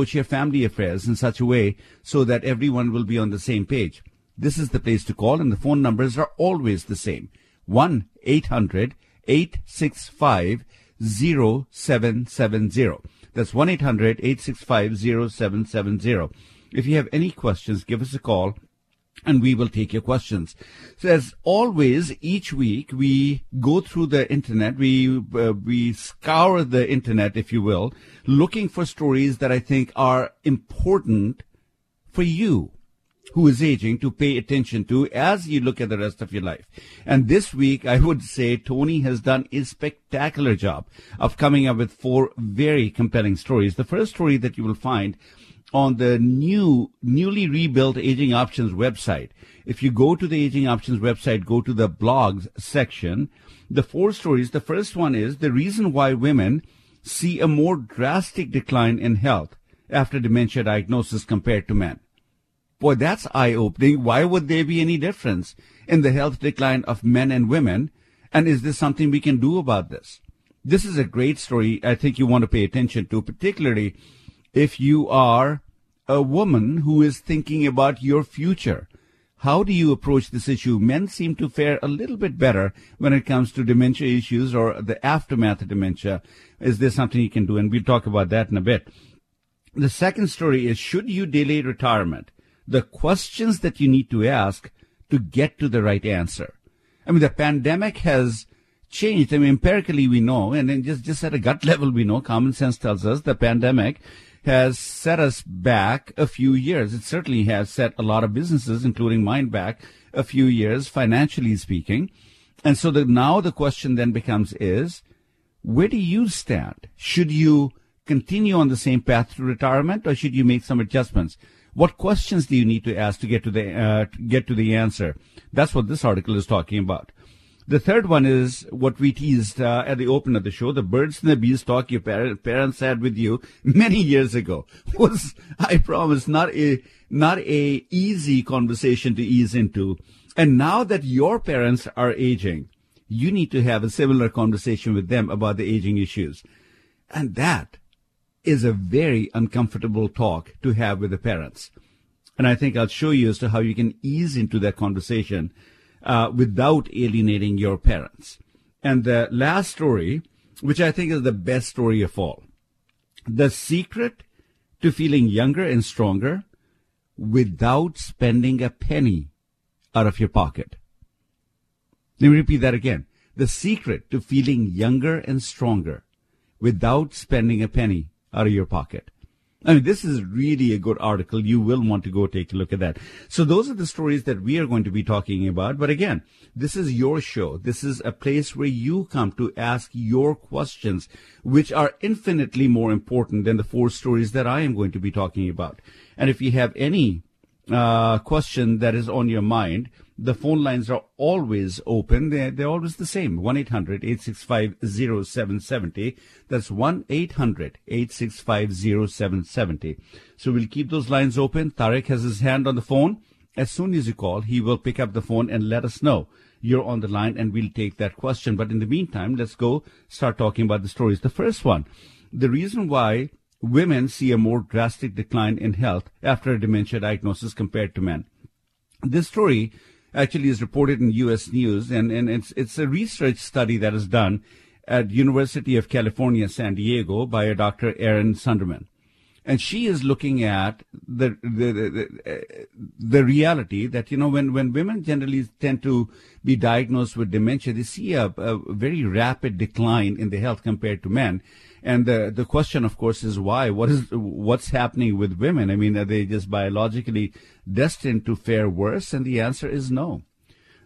approach your family affairs in such a way so that everyone will be on the same page. This is the place to call, and the phone numbers are always the same 1 800 865 0770. That's 1 800 865 0770. If you have any questions, give us a call and we will take your questions. So as always, each week we go through the internet, we uh, we scour the internet, if you will, looking for stories that I think are important for you who is aging to pay attention to as you look at the rest of your life. And this week, I would say Tony has done a spectacular job of coming up with four very compelling stories. The first story that you will find on the new, newly rebuilt Aging Options website. If you go to the Aging Options website, go to the blogs section, the four stories, the first one is the reason why women see a more drastic decline in health after dementia diagnosis compared to men. Boy, that's eye opening. Why would there be any difference in the health decline of men and women? And is this something we can do about this? This is a great story I think you want to pay attention to, particularly if you are a woman who is thinking about your future. How do you approach this issue? Men seem to fare a little bit better when it comes to dementia issues or the aftermath of dementia. Is there something you can do? And we'll talk about that in a bit. The second story is should you delay retirement? The questions that you need to ask to get to the right answer. I mean, the pandemic has changed. I mean, empirically we know, and then just, just at a gut level we know, common sense tells us the pandemic has set us back a few years. It certainly has set a lot of businesses, including mine, back a few years, financially speaking. And so the, now the question then becomes is, where do you stand? Should you continue on the same path to retirement or should you make some adjustments? What questions do you need to ask to get to the, uh, get to the answer? That's what this article is talking about. The third one is what we teased uh, at the open of the show, the birds and the bees talk your parents had with you many years ago. Was, I promise, not a, not a easy conversation to ease into. And now that your parents are aging, you need to have a similar conversation with them about the aging issues. And that is a very uncomfortable talk to have with the parents. And I think I'll show you as to how you can ease into that conversation uh, without alienating your parents. And the last story, which I think is the best story of all, the secret to feeling younger and stronger without spending a penny out of your pocket. Let me repeat that again. The secret to feeling younger and stronger without spending a penny out of your pocket. I mean, this is really a good article. You will want to go take a look at that. So those are the stories that we are going to be talking about. But again, this is your show. This is a place where you come to ask your questions, which are infinitely more important than the four stories that I am going to be talking about. And if you have any uh, question that is on your mind, the phone lines are always open. They're, they're always the same. 1-800-865-0770. That's 1-800-865-0770. So we'll keep those lines open. Tarek has his hand on the phone. As soon as you call, he will pick up the phone and let us know you're on the line and we'll take that question. But in the meantime, let's go start talking about the stories. The first one, the reason why women see a more drastic decline in health after a dementia diagnosis compared to men. This story actually is reported in U.S. News, and, and it's, it's a research study that is done at University of California, San Diego by a Dr. Erin Sundermann. And she is looking at the, the, the, the, reality that, you know, when, when women generally tend to be diagnosed with dementia, they see a, a very rapid decline in the health compared to men. And the the question, of course, is why? What is what's happening with women? I mean, are they just biologically destined to fare worse? And the answer is no.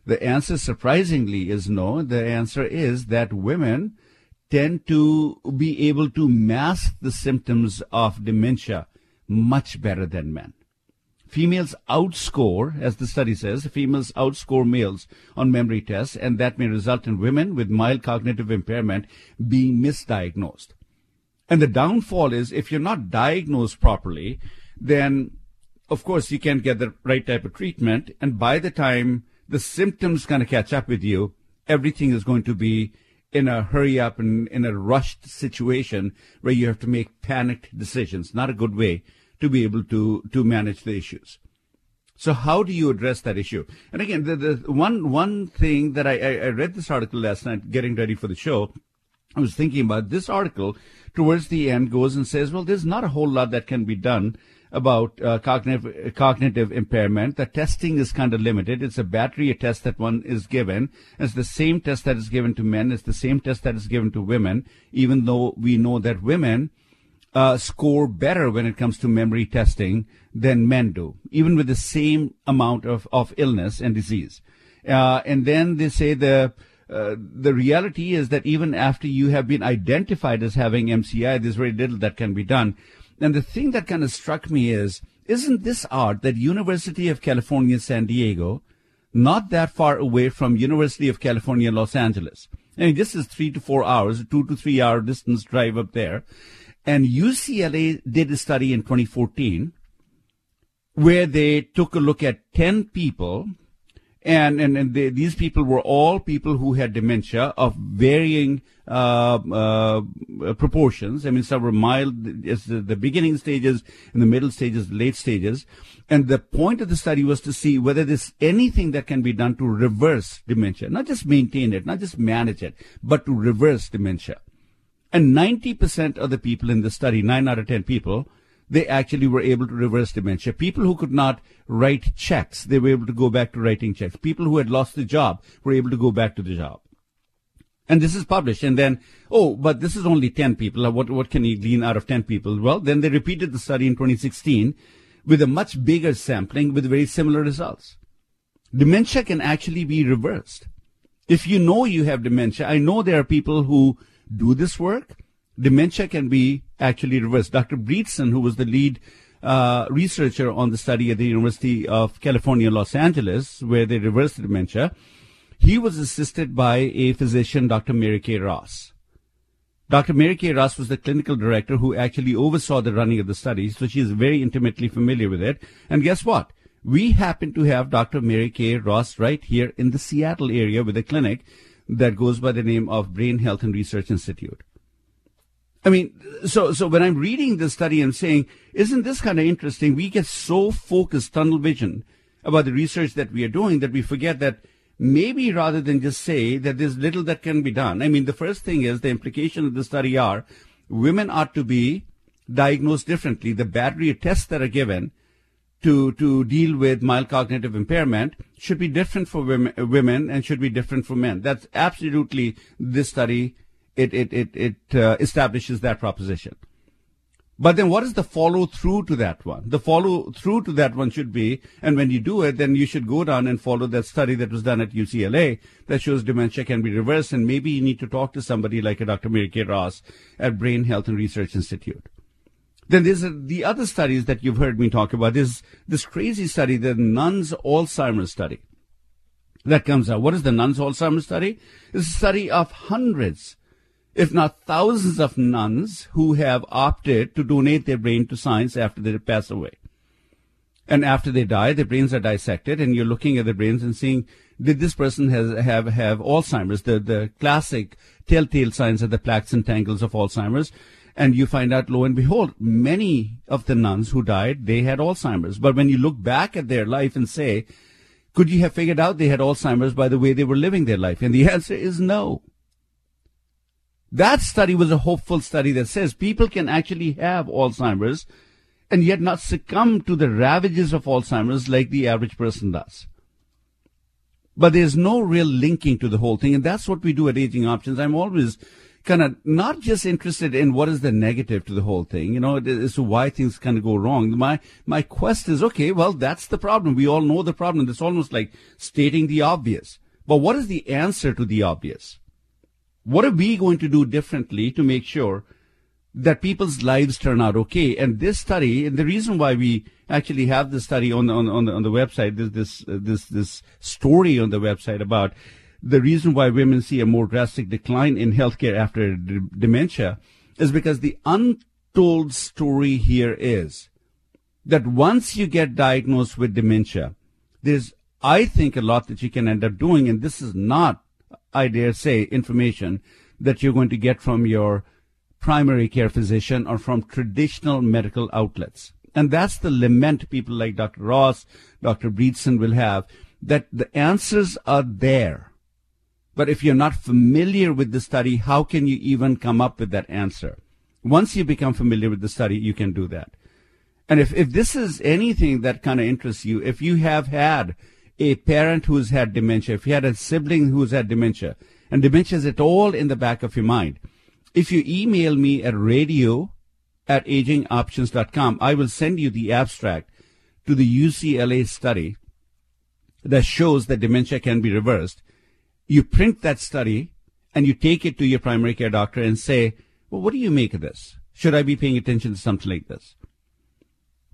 The answer, surprisingly, is no. The answer is that women tend to be able to mask the symptoms of dementia much better than men. Females outscore, as the study says, females outscore males on memory tests, and that may result in women with mild cognitive impairment being misdiagnosed. And the downfall is if you're not diagnosed properly, then of course you can't get the right type of treatment. And by the time the symptoms kind of catch up with you, everything is going to be in a hurry up and in a rushed situation where you have to make panicked decisions. Not a good way to be able to, to manage the issues. So how do you address that issue? And again, the, the one, one thing that I, I, I read this article last night, getting ready for the show, I was thinking about this article towards the end goes and says, well, there's not a whole lot that can be done about uh, cognitive cognitive impairment. The testing is kind of limited. It's a battery a test that one is given. It's the same test that is given to men. It's the same test that is given to women. Even though we know that women uh, score better when it comes to memory testing than men do, even with the same amount of, of illness and disease. Uh, and then they say the uh, the reality is that even after you have been identified as having MCI, there's very little that can be done. And the thing that kind of struck me is, isn't this odd that University of California, San Diego, not that far away from University of California, Los Angeles. I mean, this is three to four hours, two to three hour distance drive up there. And UCLA did a study in 2014 where they took a look at 10 people and and, and they, these people were all people who had dementia of varying uh, uh, proportions. I mean, some were mild, as the, the beginning stages, in the middle stages, late stages, and the point of the study was to see whether there's anything that can be done to reverse dementia, not just maintain it, not just manage it, but to reverse dementia. And 90% of the people in the study, 9 out of 10 people, they actually were able to reverse dementia. People who could not write checks, they were able to go back to writing checks. People who had lost the job were able to go back to the job. And this is published. And then, oh, but this is only 10 people. What, what can you glean out of 10 people? Well, then they repeated the study in 2016 with a much bigger sampling with very similar results. Dementia can actually be reversed. If you know you have dementia, I know there are people who do this work dementia can be actually reversed. Dr. Bredesen, who was the lead uh, researcher on the study at the University of California, Los Angeles, where they reversed dementia, he was assisted by a physician, Dr. Mary Kay Ross. Dr. Mary Kay Ross was the clinical director who actually oversaw the running of the study, so she is very intimately familiar with it. And guess what? We happen to have Dr. Mary Kay Ross right here in the Seattle area with a clinic that goes by the name of Brain Health and Research Institute. I mean, so so when I'm reading this study, I'm saying, isn't this kind of interesting? We get so focused, tunnel vision, about the research that we are doing that we forget that maybe rather than just say that there's little that can be done. I mean, the first thing is the implication of the study are women ought to be diagnosed differently. The battery of tests that are given to to deal with mild cognitive impairment should be different for women, women and should be different for men. That's absolutely this study it it it, it uh, establishes that proposition. But then what is the follow through to that one? The follow through to that one should be, and when you do it, then you should go down and follow that study that was done at UCLA that shows dementia can be reversed, and maybe you need to talk to somebody like a Dr. Mary Kay Ross at Brain Health and Research Institute. Then there's the other studies that you've heard me talk about. There's this crazy study, the nuns Alzheimer's study that comes out. What is the nuns Alzheimer's study? It's a study of hundreds if not thousands of nuns who have opted to donate their brain to science after they pass away. And after they die, their brains are dissected and you're looking at the brains and seeing, did this person has, have, have Alzheimer's, the, the classic telltale signs of the plaques and tangles of Alzheimer's. And you find out, lo and behold, many of the nuns who died, they had Alzheimer's. But when you look back at their life and say, could you have figured out they had Alzheimer's by the way they were living their life? And the answer is no. That study was a hopeful study that says people can actually have Alzheimer's and yet not succumb to the ravages of Alzheimer's like the average person does. But there's no real linking to the whole thing, and that's what we do at Aging Options. I'm always kind of not just interested in what is the negative to the whole thing, you know, as to why things kind of go wrong. My my quest is okay. Well, that's the problem. We all know the problem. It's almost like stating the obvious. But what is the answer to the obvious? What are we going to do differently to make sure that people's lives turn out okay? And this study, and the reason why we actually have this study on on on the, on the website, this this uh, this this story on the website about the reason why women see a more drastic decline in healthcare after d- dementia is because the untold story here is that once you get diagnosed with dementia, there's I think a lot that you can end up doing, and this is not I dare say, information that you're going to get from your primary care physician or from traditional medical outlets. And that's the lament people like Dr. Ross, Dr. Bredesen will have, that the answers are there. But if you're not familiar with the study, how can you even come up with that answer? Once you become familiar with the study, you can do that. And if, if this is anything that kind of interests you, if you have had a parent who's had dementia, if you had a sibling who's had dementia, and dementia is at all in the back of your mind, if you email me at radio at agingoptions.com, I will send you the abstract to the UCLA study that shows that dementia can be reversed. You print that study and you take it to your primary care doctor and say, well, what do you make of this? Should I be paying attention to something like this?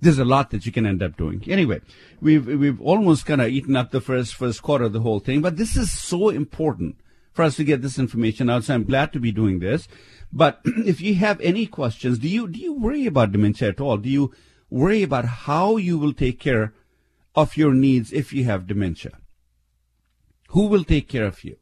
There's a lot that you can end up doing. Anyway, we've, we've almost kind of eaten up the first, first quarter of the whole thing, but this is so important for us to get this information out. So I'm glad to be doing this. But if you have any questions, do you, do you worry about dementia at all? Do you worry about how you will take care of your needs if you have dementia? Who will take care of you?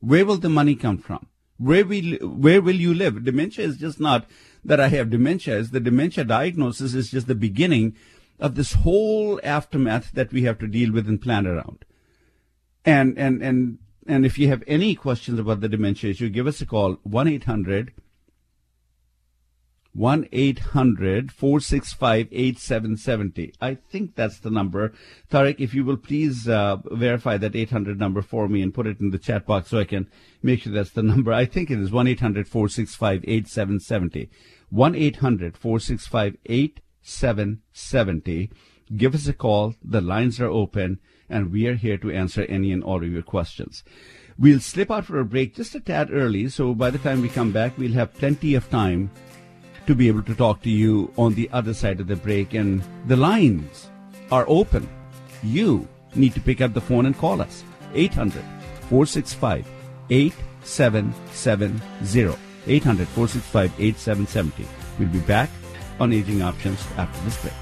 Where will the money come from? Where will, where will you live? Dementia is just not that I have dementia. Is the dementia diagnosis is just the beginning of this whole aftermath that we have to deal with and plan around. And, and, and, and if you have any questions about the dementia issue, give us a call, 1-800 1 800 465 8770. I think that's the number. Tariq, if you will please uh, verify that 800 number for me and put it in the chat box so I can make sure that's the number. I think it is 1 800 465 8770. 1 800 465 8770. Give us a call. The lines are open and we are here to answer any and all of your questions. We'll slip out for a break just a tad early, so by the time we come back, we'll have plenty of time to be able to talk to you on the other side of the break. And the lines are open. You need to pick up the phone and call us. 800 465 8770. 800 465 8770. We'll be back on Aging Options after this break.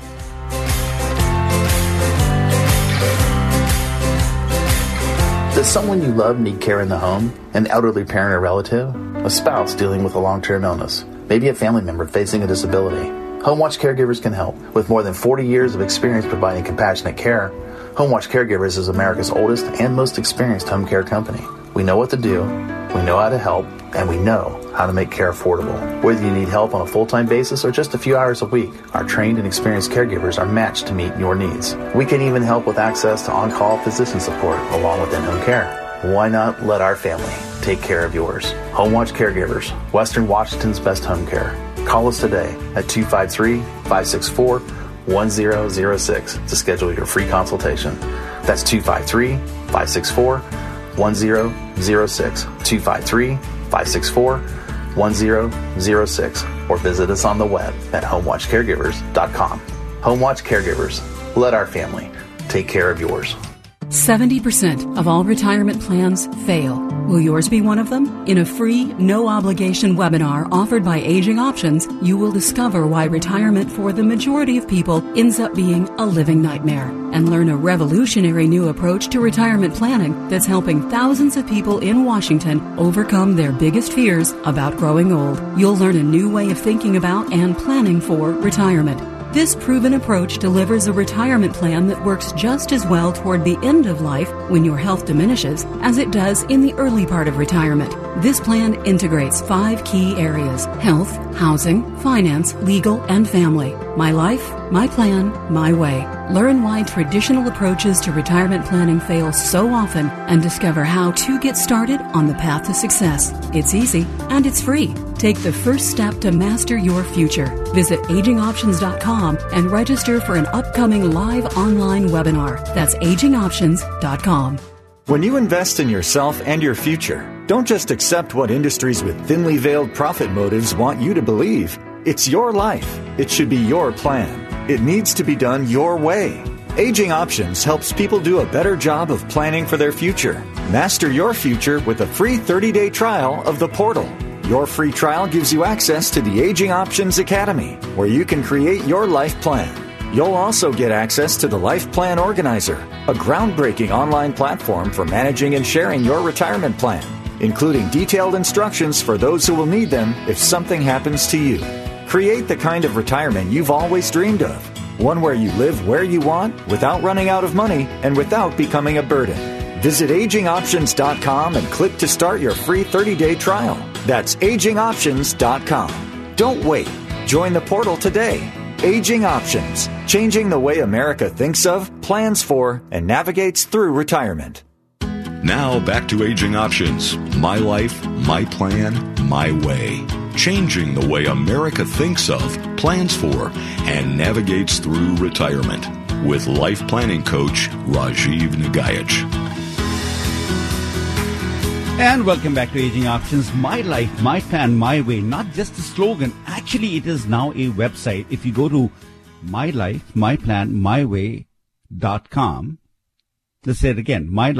Does someone you love need care in the home? An elderly parent or relative? A spouse dealing with a long term illness? Maybe a family member facing a disability. HomeWatch Caregivers can help. With more than 40 years of experience providing compassionate care, HomeWatch Caregivers is America's oldest and most experienced home care company. We know what to do, we know how to help, and we know how to make care affordable. Whether you need help on a full time basis or just a few hours a week, our trained and experienced caregivers are matched to meet your needs. We can even help with access to on call physician support along with in home care. Why not let our family take care of yours? Home Watch Caregivers, Western Washington's best home care. Call us today at 253 564 1006 to schedule your free consultation. That's 253 564 1006. 253 564 1006. Or visit us on the web at homewatchcaregivers.com. Homewatch Caregivers. Let our family take care of yours. 70% of all retirement plans fail. Will yours be one of them? In a free, no obligation webinar offered by Aging Options, you will discover why retirement for the majority of people ends up being a living nightmare and learn a revolutionary new approach to retirement planning that's helping thousands of people in Washington overcome their biggest fears about growing old. You'll learn a new way of thinking about and planning for retirement. This proven approach delivers a retirement plan that works just as well toward the end of life when your health diminishes as it does in the early part of retirement. This plan integrates five key areas health, housing, finance, legal, and family. My life, my plan, my way. Learn why traditional approaches to retirement planning fail so often and discover how to get started on the path to success. It's easy and it's free. Take the first step to master your future. Visit agingoptions.com and register for an upcoming live online webinar. That's agingoptions.com. When you invest in yourself and your future, don't just accept what industries with thinly veiled profit motives want you to believe. It's your life. It should be your plan. It needs to be done your way. Aging Options helps people do a better job of planning for their future. Master your future with a free 30 day trial of the portal. Your free trial gives you access to the Aging Options Academy, where you can create your life plan. You'll also get access to the Life Plan Organizer, a groundbreaking online platform for managing and sharing your retirement plan. including detailed instructions for those who will need them if something happens to you. Create the kind of retirement you've always dreamed of one where you live where you want without running out of money and without becoming a burden. Visit agingoptions.com and click to start your free 30 day trial. That's agingoptions.com. Don't wait. Join the portal today. Aging Options, changing the way America thinks of, plans for, and navigates through retirement. Now back to Aging Options My Life, My Plan, My Way. Changing the way America thinks of, plans for, and navigates through retirement. With life planning coach Rajiv Nagaich. And welcome back to Aging Options. My life, my plan, my way. Not just a slogan. Actually, it is now a website. If you go to my life, my plan, my way.com, let's say it again. My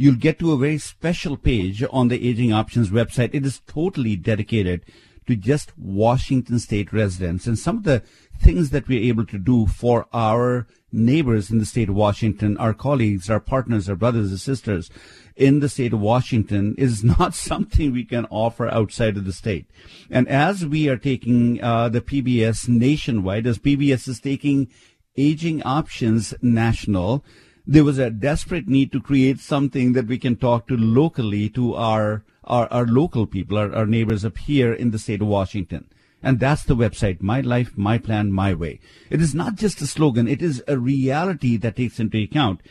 You'll get to a very special page on the Aging Options website. It is totally dedicated to just Washington state residents and some of the things that we're able to do for our neighbors in the state of Washington, our colleagues, our partners, our brothers and sisters in the state of Washington is not something we can offer outside of the state. And as we are taking uh, the PBS nationwide, as PBS is taking aging options national, there was a desperate need to create something that we can talk to locally to our our, our local people, our, our neighbors up here in the state of Washington. And that's the website, My Life, My Plan, My Way. It is not just a slogan, it is a reality that takes into account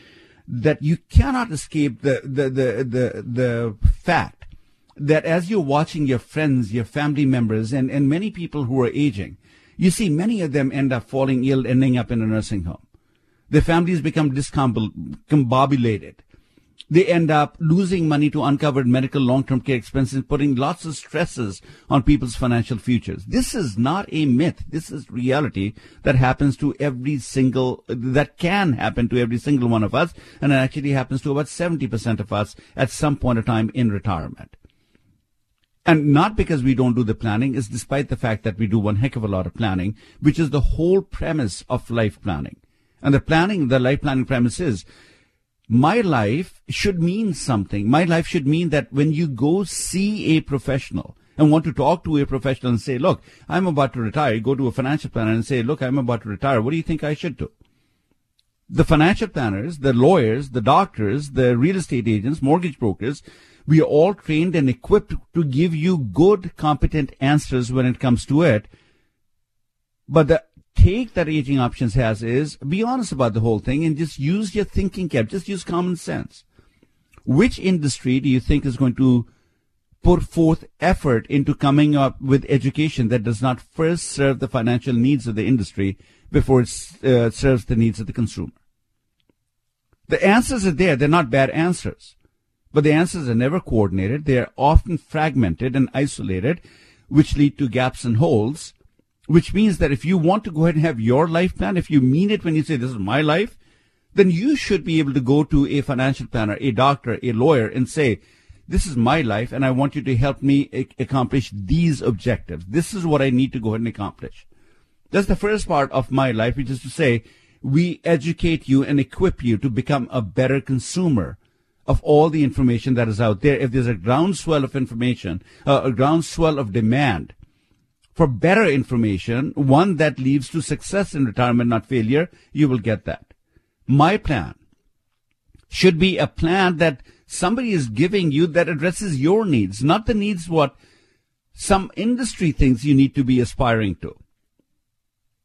that you cannot escape the, the, the, the, the fact that as you're watching your friends, your family members, and, and many people who are aging, you see many of them end up falling ill, ending up in a nursing home. Their families become discombobulated they end up losing money to uncovered medical long-term care expenses, putting lots of stresses on people's financial futures. This is not a myth. This is reality that happens to every single, that can happen to every single one of us, and it actually happens to about 70% of us at some point of time in retirement. And not because we don't do the planning, is despite the fact that we do one heck of a lot of planning, which is the whole premise of life planning. And the planning, the life planning premise is my life should mean something. My life should mean that when you go see a professional and want to talk to a professional and say, look, I'm about to retire, you go to a financial planner and say, look, I'm about to retire. What do you think I should do? The financial planners, the lawyers, the doctors, the real estate agents, mortgage brokers, we are all trained and equipped to give you good, competent answers when it comes to it. But the take that aging options has is be honest about the whole thing and just use your thinking cap. Just use common sense. Which industry do you think is going to put forth effort into coming up with education that does not first serve the financial needs of the industry before it uh, serves the needs of the consumer? The answers are there. They're not bad answers. But the answers are never coordinated. They are often fragmented and isolated, which lead to gaps and holes which means that if you want to go ahead and have your life plan, if you mean it when you say this is my life, then you should be able to go to a financial planner, a doctor, a lawyer and say, this is my life and I want you to help me accomplish these objectives. This is what I need to go ahead and accomplish. That's the first part of my life, which is to say, we educate you and equip you to become a better consumer of all the information that is out there. If there's a groundswell of information, uh, a groundswell of demand, for better information, one that leads to success in retirement, not failure, you will get that. My plan should be a plan that somebody is giving you that addresses your needs, not the needs what some industry thinks you need to be aspiring to.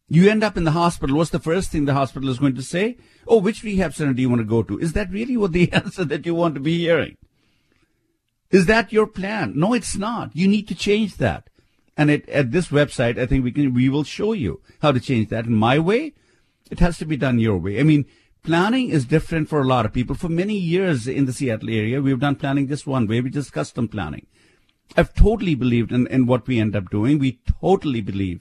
You end up in the hospital. What's the first thing the hospital is going to say? Oh, which rehab center do you want to go to? Is that really what the answer that you want to be hearing? Is that your plan? No, it's not. You need to change that. And it, at this website, I think we can, we will show you how to change that. In my way, it has to be done your way. I mean, planning is different for a lot of people. For many years in the Seattle area, we've done planning just one way, which is custom planning. I've totally believed in, in what we end up doing. We totally believe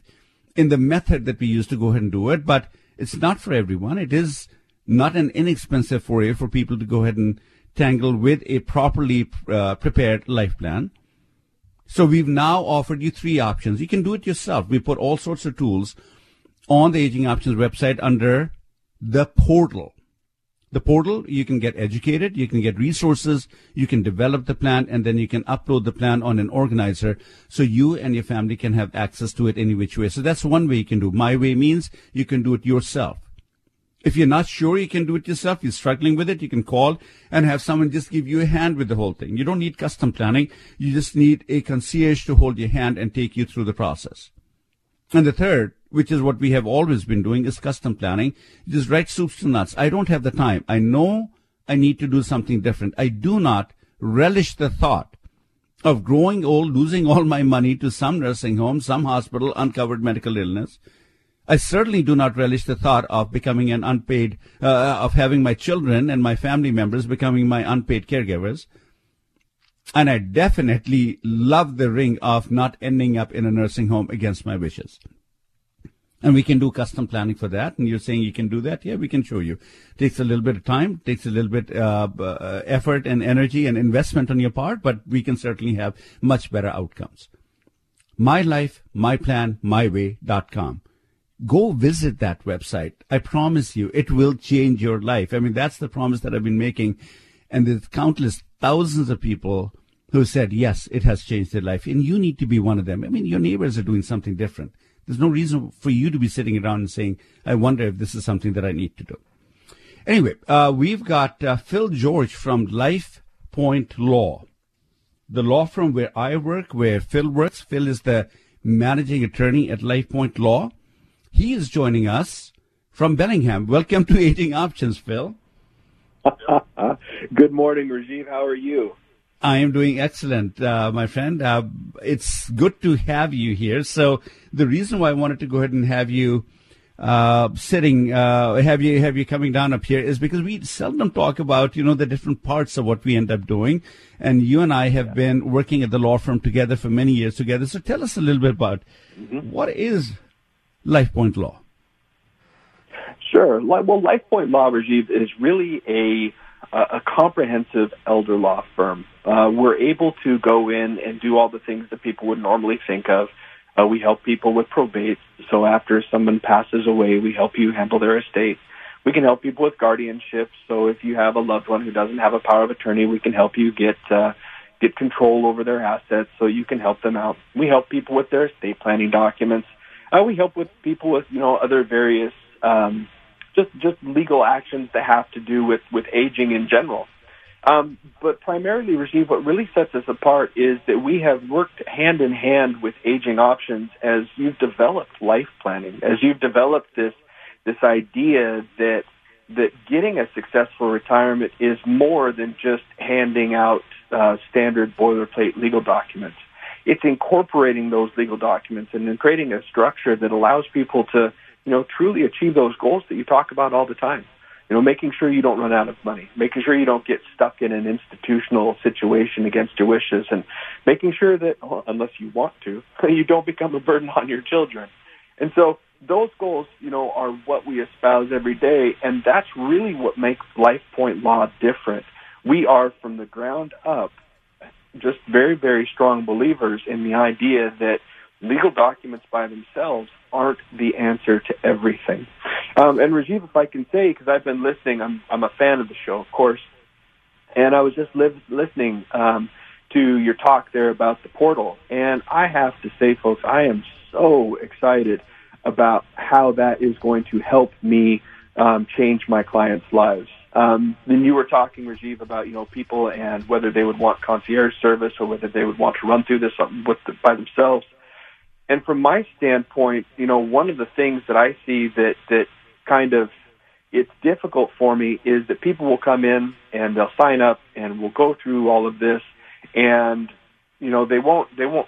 in the method that we use to go ahead and do it, but it's not for everyone. It is not an inexpensive foray for people to go ahead and tangle with a properly uh, prepared life plan. So we've now offered you three options. You can do it yourself. We put all sorts of tools on the Aging Options website under the portal. The portal, you can get educated, you can get resources, you can develop the plan, and then you can upload the plan on an organizer so you and your family can have access to it any which way. So that's one way you can do. My way means you can do it yourself. If you're not sure you can do it yourself, you're struggling with it, you can call and have someone just give you a hand with the whole thing. You don't need custom planning. You just need a concierge to hold your hand and take you through the process. And the third, which is what we have always been doing, is custom planning. Just write soups to nuts. I don't have the time. I know I need to do something different. I do not relish the thought of growing old, losing all my money to some nursing home, some hospital, uncovered medical illness. I certainly do not relish the thought of becoming an unpaid, uh, of having my children and my family members becoming my unpaid caregivers. And I definitely love the ring of not ending up in a nursing home against my wishes. And we can do custom planning for that. And you're saying you can do that? Yeah, we can show you. Takes a little bit of time, takes a little bit uh, uh, effort and energy and investment on your part, but we can certainly have much better outcomes. My life, my plan, myway.com. Go visit that website. I promise you, it will change your life. I mean, that's the promise that I've been making. And there's countless thousands of people who said, yes, it has changed their life. And you need to be one of them. I mean, your neighbors are doing something different. There's no reason for you to be sitting around and saying, I wonder if this is something that I need to do. Anyway, uh, we've got uh, Phil George from Life Point Law, the law firm where I work, where Phil works. Phil is the managing attorney at Life Point Law. He is joining us from Bellingham. Welcome to Aging Options, Phil. Good morning, Rajiv. How are you? I am doing excellent, uh, my friend. Uh, it's good to have you here. So the reason why I wanted to go ahead and have you uh, sitting, uh, have you have you coming down up here is because we seldom talk about you know the different parts of what we end up doing, and you and I have yeah. been working at the law firm together for many years together. So tell us a little bit about mm-hmm. what is LifePoint Law. Sure. Well, LifePoint Law, Rajiv, is really a a comprehensive elder law firm. Uh, we're able to go in and do all the things that people would normally think of. Uh, we help people with probate. So after someone passes away, we help you handle their estate. We can help people with guardianship. So if you have a loved one who doesn't have a power of attorney, we can help you get uh, get control over their assets so you can help them out. We help people with their estate planning documents. Uh, we help with people with you know other various um, just just legal actions that have to do with with aging in general. Um, but primarily, Rajiv, what really sets us apart is that we have worked hand in hand with Aging Options as you've developed life planning, as you've developed this this idea that that getting a successful retirement is more than just handing out uh, standard boilerplate legal documents. It's incorporating those legal documents and then creating a structure that allows people to you know, truly achieve those goals that you talk about all the time. You know, making sure you don't run out of money, making sure you don't get stuck in an institutional situation against your wishes, and making sure that, well, unless you want to, you don't become a burden on your children. And so those goals, you know, are what we espouse every day, and that's really what makes LifePoint Law different. We are from the ground up just very, very strong believers in the idea that legal documents by themselves aren't the answer to everything. Um, and Rajiv, if I can say, because I've been listening, I'm, I'm a fan of the show, of course, and I was just li- listening um, to your talk there about the portal, and I have to say, folks, I am so excited about how that is going to help me um, change my clients' lives. Um, then you were talking, Rajiv, about you know people and whether they would want concierge service or whether they would want to run through this with the, by themselves. And from my standpoint, you know, one of the things that I see that, that kind of it's difficult for me is that people will come in and they'll sign up and we'll go through all of this and you know they won't they won't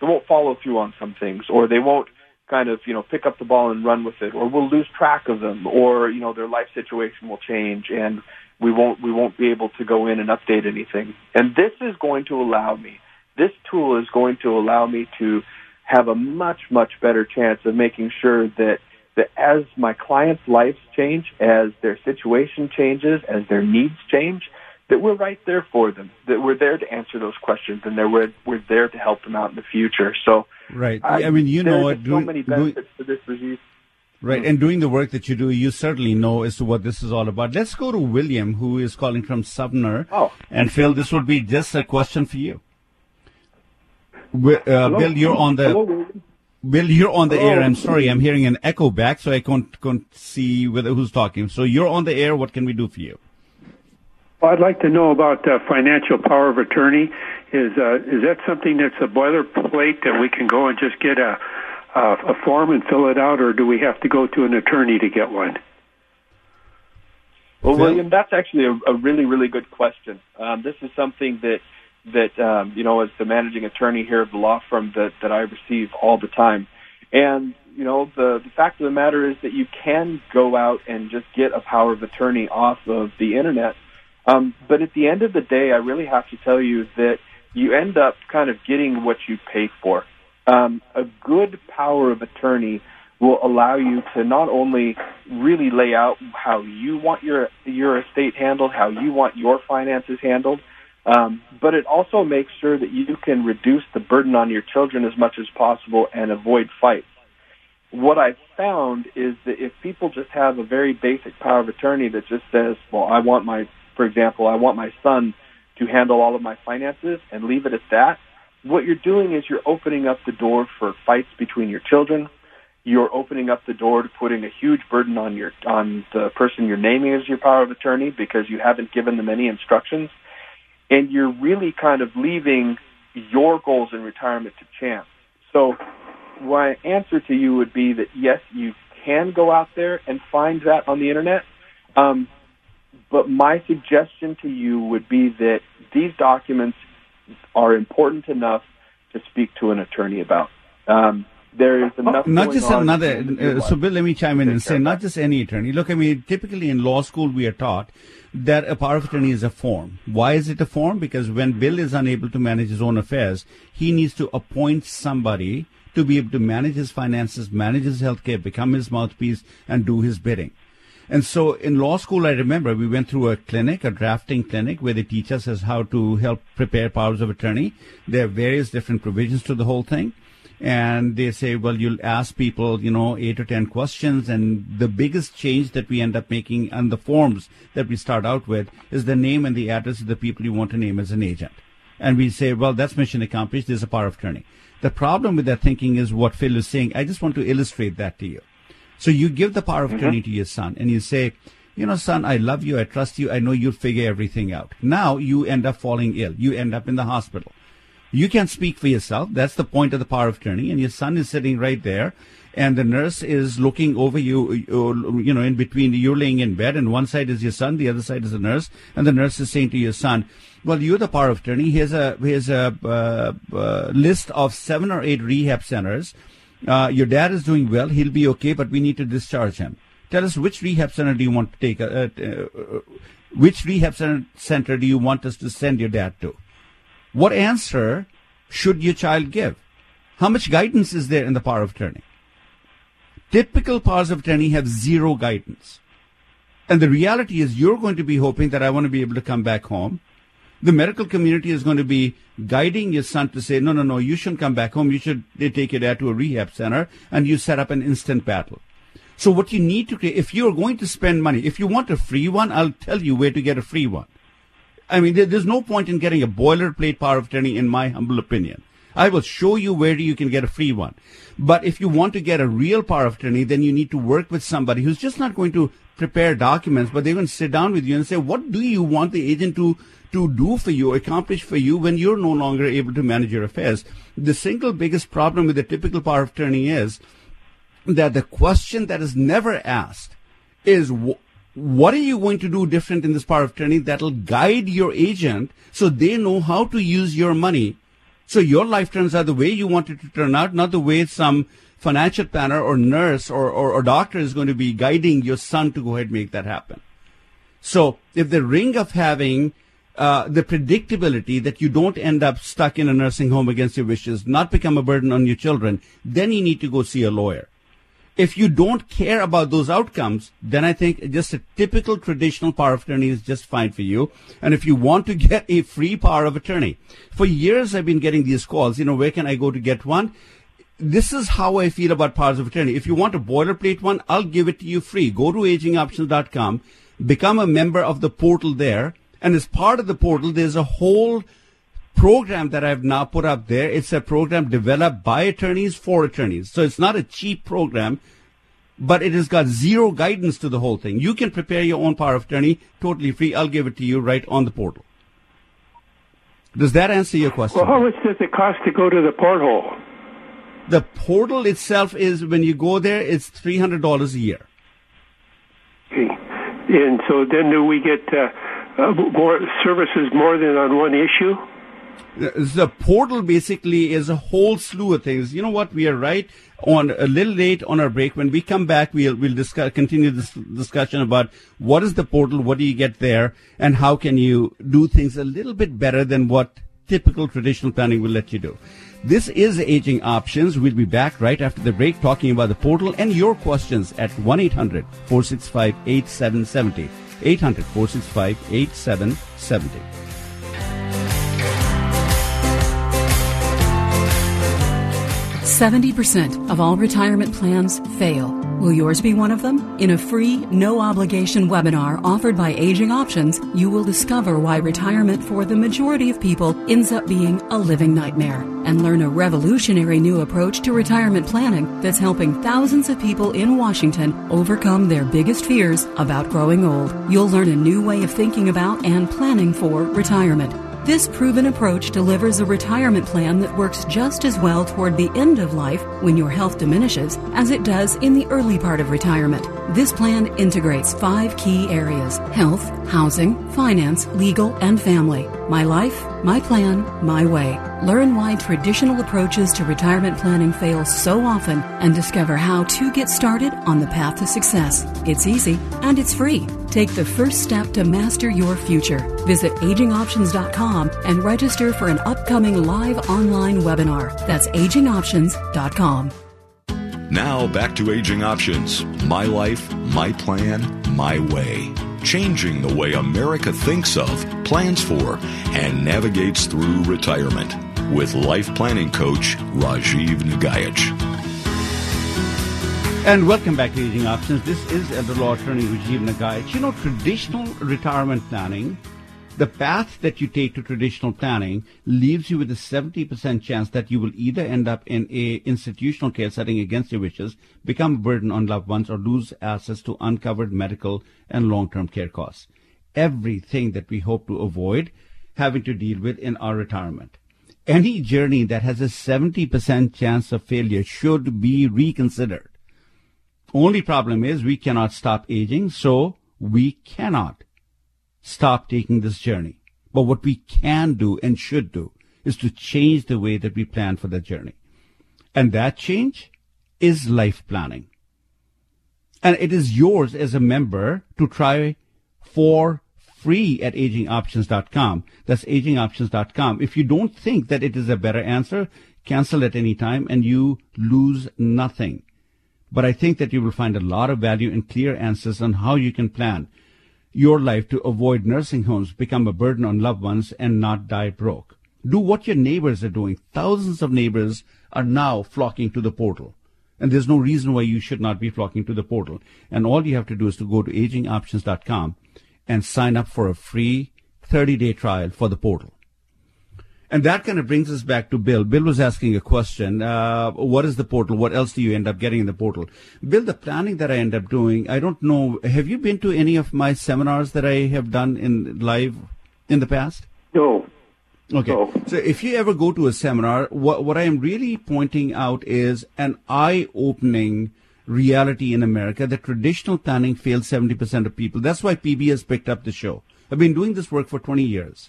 they won't follow through on some things or they won't kind of you know pick up the ball and run with it or we'll lose track of them or you know their life situation will change and we won't we won't be able to go in and update anything. And this is going to allow me this tool is going to allow me to have a much, much better chance of making sure that that as my clients' lives change, as their situation changes, as their needs change, that we're right there for them, that we're there to answer those questions, and that we're we're there to help them out in the future. So, right. I, I mean, you know what? So many benefits to this disease. Right, and doing the work that you do, you certainly know as to what this is all about. Let's go to William, who is calling from Sumner. Oh. And Phil, this would be just a question for you. Uh, Bill, you're on the Hello. Bill, you're on the Hello. air. I'm sorry, I'm hearing an echo back, so I can't, can't see whether who's talking. So you're on the air. What can we do for you? Well, I'd like to know about uh, financial power of attorney. Is uh, is that something that's a boilerplate that we can go and just get a a, a form and fill it out, or do we have to go to an attorney to get one? Well, William, that's actually a, a really, really good question. Um, this is something that that um, you know, as the managing attorney here of the law firm, that that I receive all the time. And you know, the the fact of the matter is that you can go out and just get a power of attorney off of the internet. Um, but at the end of the day, I really have to tell you that you end up kind of getting what you pay for. Um, a good power of attorney will allow you to not only really lay out how you want your your estate handled, how you want your finances handled, um, but it also makes sure that you can reduce the burden on your children as much as possible and avoid fights. What I've found is that if people just have a very basic power of attorney that just says, "Well, I want my, for example, I want my son to handle all of my finances," and leave it at that, what you're doing is you're opening up the door for fights between your children. You're opening up the door to putting a huge burden on your on the person you're naming as your power of attorney because you haven't given them any instructions, and you're really kind of leaving your goals in retirement to chance. So, my answer to you would be that yes, you can go out there and find that on the internet. Um, but my suggestion to you would be that these documents are important enough to speak to an attorney about. Um, there is enough. not going just another. Uh, so, Bill, let me chime in and say, not just any attorney. Look, I mean, typically in law school, we are taught that a power of attorney is a form. Why is it a form? Because when Bill is unable to manage his own affairs, he needs to appoint somebody to be able to manage his finances, manage his health care, become his mouthpiece, and do his bidding. And so in law school, I remember we went through a clinic, a drafting clinic, where they teach us as how to help prepare powers of attorney. There are various different provisions to the whole thing. And they say, well, you'll ask people, you know, eight or ten questions. And the biggest change that we end up making on the forms that we start out with is the name and the address of the people you want to name as an agent. And we say, well, that's mission accomplished. There's a power of attorney. The problem with that thinking is what Phil is saying. I just want to illustrate that to you. So you give the power of attorney to your son and you say, you know, son, I love you. I trust you. I know you'll figure everything out. Now you end up falling ill. You end up in the hospital. You can't speak for yourself. That's the point of the power of attorney. And your son is sitting right there and the nurse is looking over you, you know, in between. You're laying in bed and one side is your son, the other side is the nurse. And the nurse is saying to your son, well, you're the power of attorney. Here's a, here's a uh, uh, list of seven or eight rehab centers. Uh, your dad is doing well. He'll be okay, but we need to discharge him. Tell us which rehab center do you want to take? Uh, uh, which rehab center, center do you want us to send your dad to? What answer should your child give? How much guidance is there in the power of attorney? Typical powers of attorney have zero guidance. And the reality is you're going to be hoping that I want to be able to come back home. The medical community is going to be guiding your son to say, no, no, no, you shouldn't come back home. You should they take your dad to a rehab center and you set up an instant battle. So what you need to create, if you're going to spend money, if you want a free one, I'll tell you where to get a free one. I mean, there, there's no point in getting a boilerplate power of attorney, in my humble opinion. I will show you where you can get a free one. But if you want to get a real power of attorney, then you need to work with somebody who's just not going to prepare documents, but they're going to sit down with you and say, what do you want the agent to, to do for you, accomplish for you when you're no longer able to manage your affairs? The single biggest problem with the typical power of attorney is that the question that is never asked is, what are you going to do different in this power of attorney that'll guide your agent so they know how to use your money so your life turns out the way you want it to turn out, not the way some financial planner or nurse or, or, or doctor is going to be guiding your son to go ahead and make that happen. So if the ring of having uh, the predictability that you don't end up stuck in a nursing home against your wishes, not become a burden on your children, then you need to go see a lawyer. If you don't care about those outcomes, then I think just a typical traditional power of attorney is just fine for you. And if you want to get a free power of attorney, for years I've been getting these calls, you know, where can I go to get one? this is how I feel about powers of attorney. If you want a boilerplate one, I'll give it to you free. Go to agingoptions.com, become a member of the portal there, and as part of the portal, there's a whole program that I've now put up there. It's a program developed by attorneys for attorneys. So it's not a cheap program, but it has got zero guidance to the whole thing. You can prepare your own power of attorney totally free. I'll give it to you right on the portal. Does that answer your question? Well, how much does it cost to go to the porthole? The portal itself is when you go there, it's three hundred dollars a year. Okay. And so then do we get uh, uh, more services more than on one issue? The portal basically is a whole slew of things. You know what? We are right on a little late on our break. When we come back, we'll we'll discuss continue this discussion about what is the portal, what do you get there, and how can you do things a little bit better than what typical traditional planning will let you do. This is Aging Options. We'll be back right after the break talking about the portal and your questions at 1 800 465 8770. 800 465 8770. Seventy percent of all retirement plans fail. Will yours be one of them? In a free, no obligation webinar offered by Aging Options, you will discover why retirement for the majority of people ends up being a living nightmare and learn a revolutionary new approach to retirement planning that's helping thousands of people in Washington overcome their biggest fears about growing old. You'll learn a new way of thinking about and planning for retirement. This proven approach delivers a retirement plan that works just as well toward the end of life when your health diminishes as it does in the early part of retirement. This plan integrates five key areas health, housing, finance, legal, and family. My life, my plan, my way. Learn why traditional approaches to retirement planning fail so often and discover how to get started on the path to success. It's easy and it's free. Take the first step to master your future. Visit agingoptions.com and register for an upcoming live online webinar. That's agingoptions.com. Now back to Aging Options My Life, My Plan, My Way. Changing the way America thinks of, plans for, and navigates through retirement. With life planning coach Rajiv Nagaich. And welcome back to Aging Options. This is elder law attorney Rajiv Nagaich. You know, traditional retirement planning, the path that you take to traditional planning leaves you with a 70% chance that you will either end up in a institutional care setting against your wishes, become a burden on loved ones, or lose access to uncovered medical and long-term care costs. Everything that we hope to avoid having to deal with in our retirement. Any journey that has a 70% chance of failure should be reconsidered. Only problem is we cannot stop aging, so we cannot stop taking this journey. But what we can do and should do is to change the way that we plan for that journey. And that change is life planning. And it is yours as a member to try for free at agingoptions.com. That's agingoptions.com. If you don't think that it is a better answer, cancel at any time and you lose nothing. But I think that you will find a lot of value and clear answers on how you can plan your life to avoid nursing homes, become a burden on loved ones, and not die broke. Do what your neighbors are doing. Thousands of neighbors are now flocking to the portal. And there's no reason why you should not be flocking to the portal. And all you have to do is to go to agingoptions.com and sign up for a free 30 day trial for the portal. And that kind of brings us back to Bill. Bill was asking a question. Uh, what is the portal? What else do you end up getting in the portal? Bill, the planning that I end up doing, I don't know. Have you been to any of my seminars that I have done in live in the past? No. Okay. No. So if you ever go to a seminar, what, what I am really pointing out is an eye opening reality in America that traditional planning fails 70% of people. That's why PB has picked up the show. I've been doing this work for 20 years.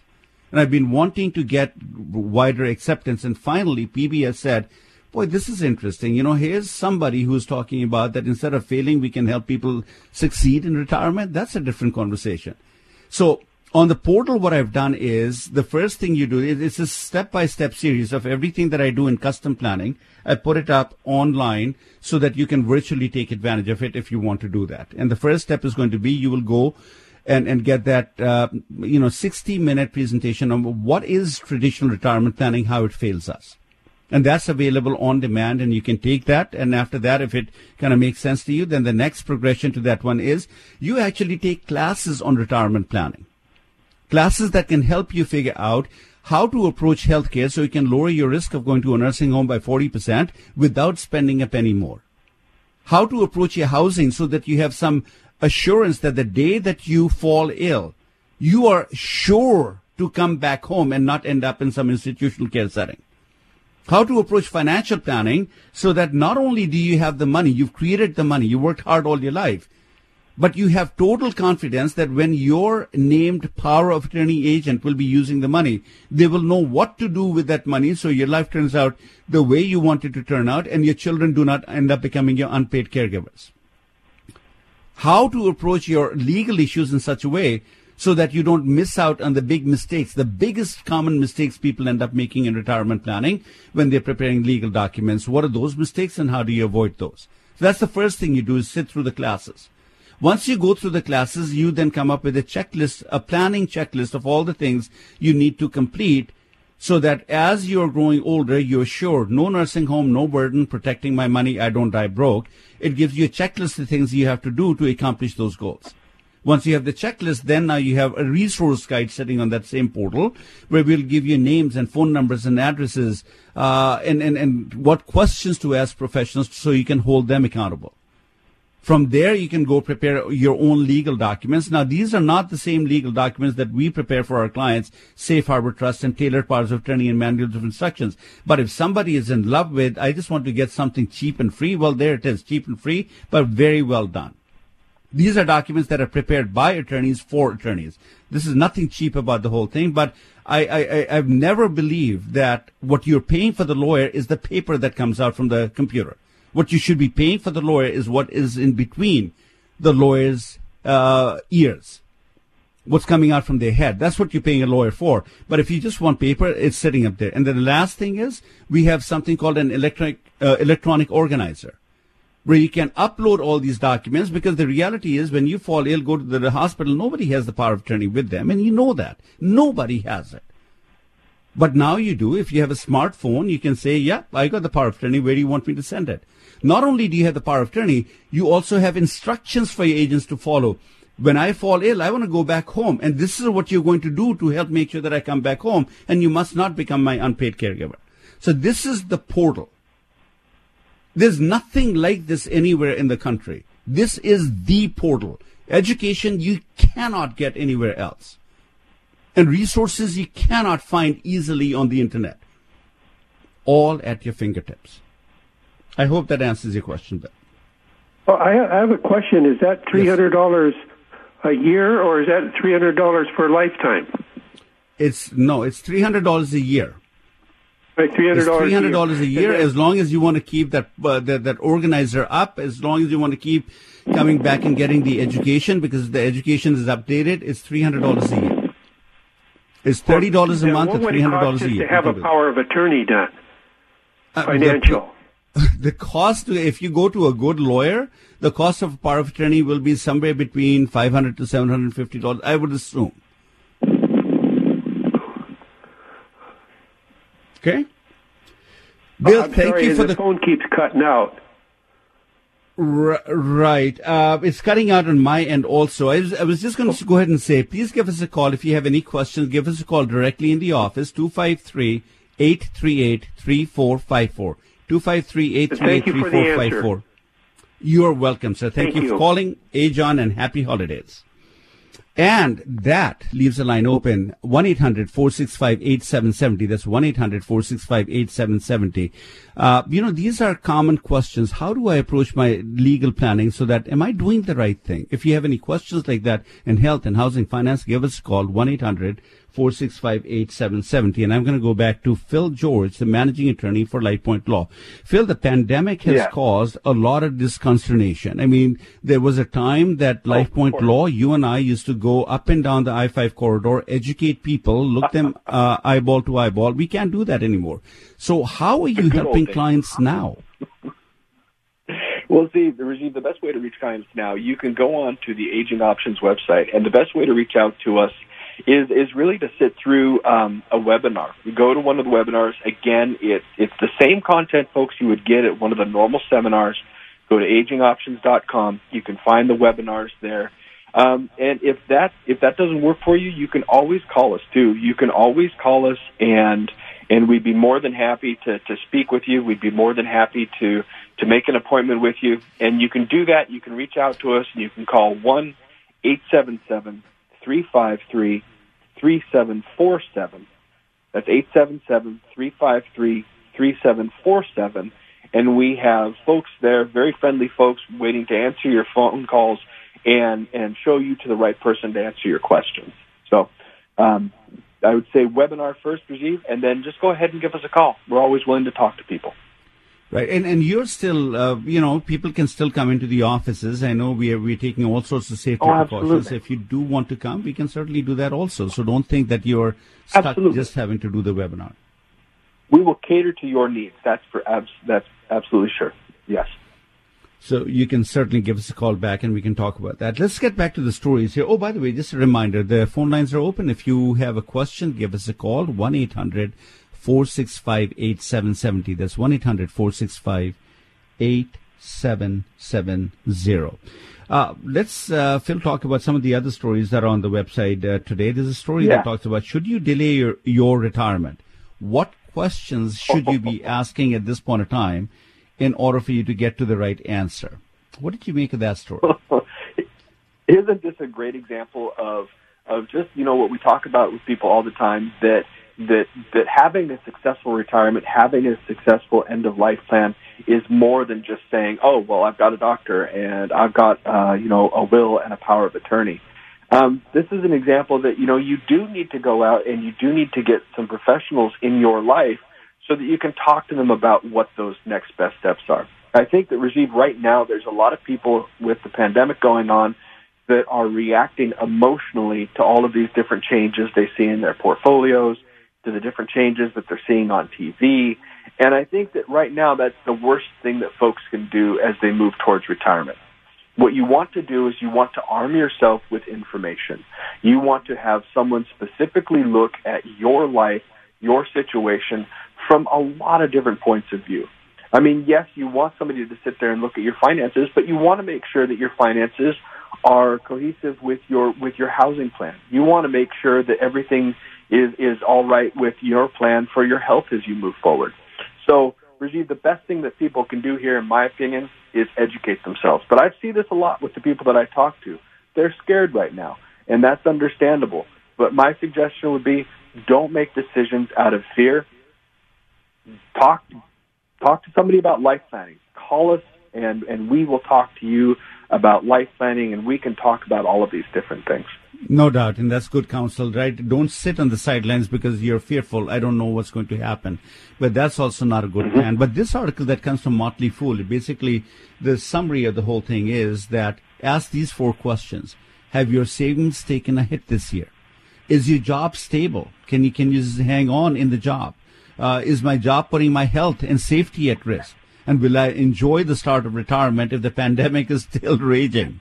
And I've been wanting to get wider acceptance. And finally, PBS said, boy, this is interesting. You know, here's somebody who's talking about that instead of failing, we can help people succeed in retirement. That's a different conversation. So on the portal, what I've done is the first thing you do is it's a step by step series of everything that I do in custom planning. I put it up online so that you can virtually take advantage of it if you want to do that. And the first step is going to be you will go and, and get that, uh, you know, 60 minute presentation on what is traditional retirement planning, how it fails us. And that's available on demand and you can take that. And after that, if it kind of makes sense to you, then the next progression to that one is you actually take classes on retirement planning. Classes that can help you figure out how to approach healthcare so you can lower your risk of going to a nursing home by 40% without spending a penny more. How to approach your housing so that you have some assurance that the day that you fall ill, you are sure to come back home and not end up in some institutional care setting. How to approach financial planning so that not only do you have the money, you've created the money, you worked hard all your life, but you have total confidence that when your named power of attorney agent will be using the money, they will know what to do with that money so your life turns out the way you want it to turn out and your children do not end up becoming your unpaid caregivers. How to approach your legal issues in such a way so that you don't miss out on the big mistakes, the biggest common mistakes people end up making in retirement planning when they're preparing legal documents. What are those mistakes and how do you avoid those? So that's the first thing you do is sit through the classes. Once you go through the classes, you then come up with a checklist, a planning checklist of all the things you need to complete so that as you're growing older, you're sure no nursing home, no burden, protecting my money, I don't die broke. It gives you a checklist of things you have to do to accomplish those goals. Once you have the checklist, then now you have a resource guide sitting on that same portal where we'll give you names and phone numbers and addresses uh, and, and, and what questions to ask professionals so you can hold them accountable. From there, you can go prepare your own legal documents. Now, these are not the same legal documents that we prepare for our clients, Safe Harbor Trust and tailored powers of attorney and manuals of instructions. But if somebody is in love with, I just want to get something cheap and free, well, there it is, cheap and free, but very well done. These are documents that are prepared by attorneys for attorneys. This is nothing cheap about the whole thing, but I, I, I've never believed that what you're paying for the lawyer is the paper that comes out from the computer. What you should be paying for the lawyer is what is in between the lawyer's uh, ears. What's coming out from their head. That's what you're paying a lawyer for. But if you just want paper, it's sitting up there. And then the last thing is we have something called an electronic, uh, electronic organizer where you can upload all these documents because the reality is when you fall ill, go to the hospital, nobody has the power of attorney with them. And you know that. Nobody has it. But now you do. If you have a smartphone, you can say, yeah, I got the power of attorney. Where do you want me to send it? Not only do you have the power of attorney, you also have instructions for your agents to follow. When I fall ill, I want to go back home. And this is what you're going to do to help make sure that I come back home. And you must not become my unpaid caregiver. So this is the portal. There's nothing like this anywhere in the country. This is the portal. Education you cannot get anywhere else. And resources you cannot find easily on the internet. All at your fingertips. I hope that answers your question, Ben. Well, I have a question. Is that $300 yes. a year or is that $300 for a lifetime? It's no, it's $300 a year. Right, three hundred dollars. Three hundred dollars a year, as long as you want to keep that, uh, that that organizer up, as long as you want to keep coming back and getting the education, because the education is updated. It's three hundred dollars a year. It's thirty dollars a month or three hundred dollars a year. To have a power of attorney done, uh, financial. The, the cost, if you go to a good lawyer, the cost of a power of attorney will be somewhere between five hundred to seven hundred fifty dollars. I would assume. Okay. Bill, I'm thank sorry, you for the, the phone keeps cutting out. R- right. Uh, it's cutting out on my end also. I was, I was just going to go ahead and say, please give us a call. If you have any questions, give us a call directly in the office, 253 838 3454. 253 838 3454. You're welcome, sir. Thank, Thank you, you for calling. Age on and happy holidays. And that leaves a line open 1 800 465 8770. That's 1 800 465 8770. Uh, you know, these are common questions. How do I approach my legal planning so that am I doing the right thing? If you have any questions like that in health and housing finance, give us a call 1 800 465 8770. And I'm going to go back to Phil George, the managing attorney for LifePoint Law. Phil, the pandemic has yeah. caused a lot of disconsternation. I mean, there was a time that oh, LifePoint Law, you and I used to go up and down the I 5 corridor, educate people, look them uh, eyeball to eyeball. We can't do that anymore. So, how are you helping clients now? Well, see, Rajiv, the best way to reach clients now, you can go on to the Aging Options website, and the best way to reach out to us is is really to sit through um, a webinar. You go to one of the webinars. Again, it's it's the same content, folks, you would get at one of the normal seminars. Go to agingoptions.com. You can find the webinars there. Um, and if that if that doesn't work for you, you can always call us too. You can always call us, and and we'd be more than happy to to speak with you. We'd be more than happy to to make an appointment with you. And you can do that. You can reach out to us, and you can call one eight seven seven three five three three seven four seven. That's eight seven seven three five three three seven four seven. And we have folks there, very friendly folks, waiting to answer your phone calls and and show you to the right person to answer your questions. So um, I would say webinar first, Rajiv, and then just go ahead and give us a call. We're always willing to talk to people. Right, and and you're still, uh, you know, people can still come into the offices. I know we are we're taking all sorts of safety oh, precautions. If you do want to come, we can certainly do that also. So don't think that you're stuck absolutely. just having to do the webinar. We will cater to your needs. That's for abs- that's absolutely sure. Yes. So you can certainly give us a call back and we can talk about that. Let's get back to the stories here. Oh, by the way, just a reminder, the phone lines are open. If you have a question, give us a call, 1-800-465-8770. That's 1-800-465-8770. Uh, let's, uh, Phil, talk about some of the other stories that are on the website uh, today. There's a story yeah. that talks about should you delay your, your retirement? What questions should you be asking at this point of time in order for you to get to the right answer? What did you make of that story? Isn't this a great example of of just you know what we talk about with people all the time that that that having a successful retirement, having a successful end of life plan is more than just saying, "Oh, well, I've got a doctor and I've got uh, you know a will and a power of attorney." Um, this is an example that you know you do need to go out and you do need to get some professionals in your life so that you can talk to them about what those next best steps are. I think that Rajiv, right now, there's a lot of people with the pandemic going on that are reacting emotionally to all of these different changes they see in their portfolios, to the different changes that they're seeing on TV. And I think that right now that's the worst thing that folks can do as they move towards retirement. What you want to do is you want to arm yourself with information. You want to have someone specifically look at your life, your situation from a lot of different points of view. I mean, yes, you want somebody to sit there and look at your finances, but you want to make sure that your finances are cohesive with your with your housing plan. You want to make sure that everything is is all right with your plan for your health as you move forward. So, Rajiv, the best thing that people can do here, in my opinion, is educate themselves. But I see this a lot with the people that I talk to. They're scared right now, and that's understandable. But my suggestion would be don't make decisions out of fear. Talk talk to somebody about life planning. Call us and, and we will talk to you about life planning and we can talk about all of these different things. No doubt, and that's good counsel, right? Don't sit on the sidelines because you're fearful. I don't know what's going to happen. But that's also not a good mm-hmm. plan. But this article that comes from Motley Fool, basically the summary of the whole thing is that ask these four questions. Have your savings taken a hit this year? Is your job stable? Can you, can you hang on in the job? Uh, is my job putting my health and safety at risk? And will I enjoy the start of retirement if the pandemic is still raging?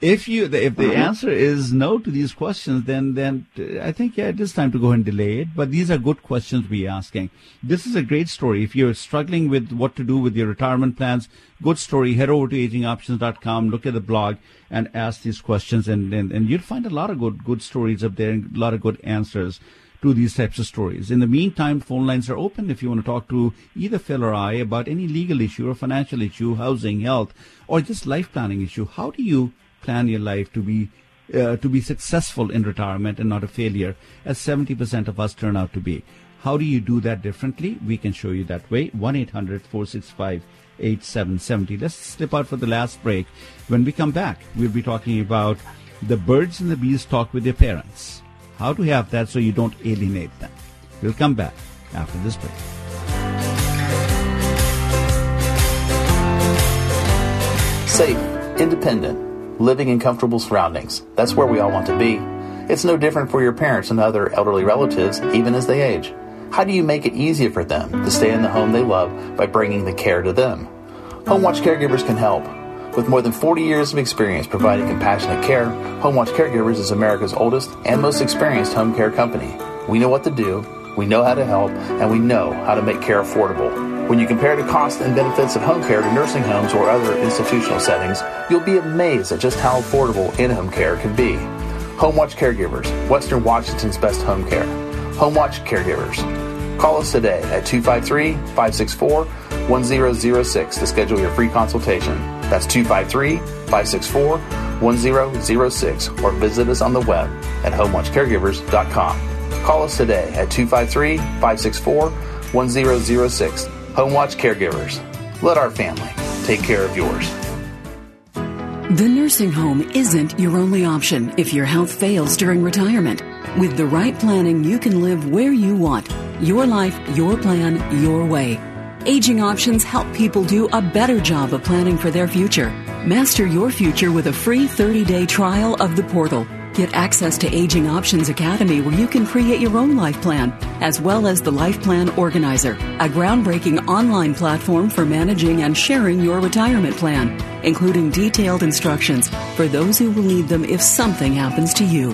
If you, if the mm-hmm. answer is no to these questions, then, then I think, yeah, it is time to go and delay it. But these are good questions we're asking. This is a great story. If you're struggling with what to do with your retirement plans, good story. Head over to agingoptions.com, look at the blog and ask these questions and, and, and you'll find a lot of good, good stories up there and a lot of good answers to these types of stories. In the meantime, phone lines are open if you want to talk to either Phil or I about any legal issue or financial issue, housing, health, or just life planning issue. How do you plan your life to be uh, to be successful in retirement and not a failure, as 70% of us turn out to be? How do you do that differently? We can show you that way. 1 800 465 8770. Let's slip out for the last break. When we come back, we'll be talking about the birds and the bees talk with their parents how to have that so you don't alienate them. We'll come back after this break. Safe, independent, living in comfortable surroundings. That's where we all want to be. It's no different for your parents and other elderly relatives, even as they age. How do you make it easier for them to stay in the home they love by bringing the care to them? Home Watch caregivers can help. With more than 40 years of experience providing compassionate care, HomeWatch Caregivers is America's oldest and most experienced home care company. We know what to do, we know how to help, and we know how to make care affordable. When you compare the costs and benefits of home care to nursing homes or other institutional settings, you'll be amazed at just how affordable in-home care can be. HomeWatch Caregivers, Western Washington's best home care. HomeWatch Caregivers. Call us today at 253 564 1006 to schedule your free consultation. That's 253 564 1006 or visit us on the web at homewatchcaregivers.com. Call us today at 253 564 1006. Homewatch Caregivers. Let our family take care of yours. The nursing home isn't your only option if your health fails during retirement. With the right planning, you can live where you want. Your life, your plan, your way. Aging Options help people do a better job of planning for their future. Master your future with a free 30 day trial of the portal. Get access to Aging Options Academy where you can create your own life plan, as well as the Life Plan Organizer, a groundbreaking online platform for managing and sharing your retirement plan, including detailed instructions for those who will need them if something happens to you.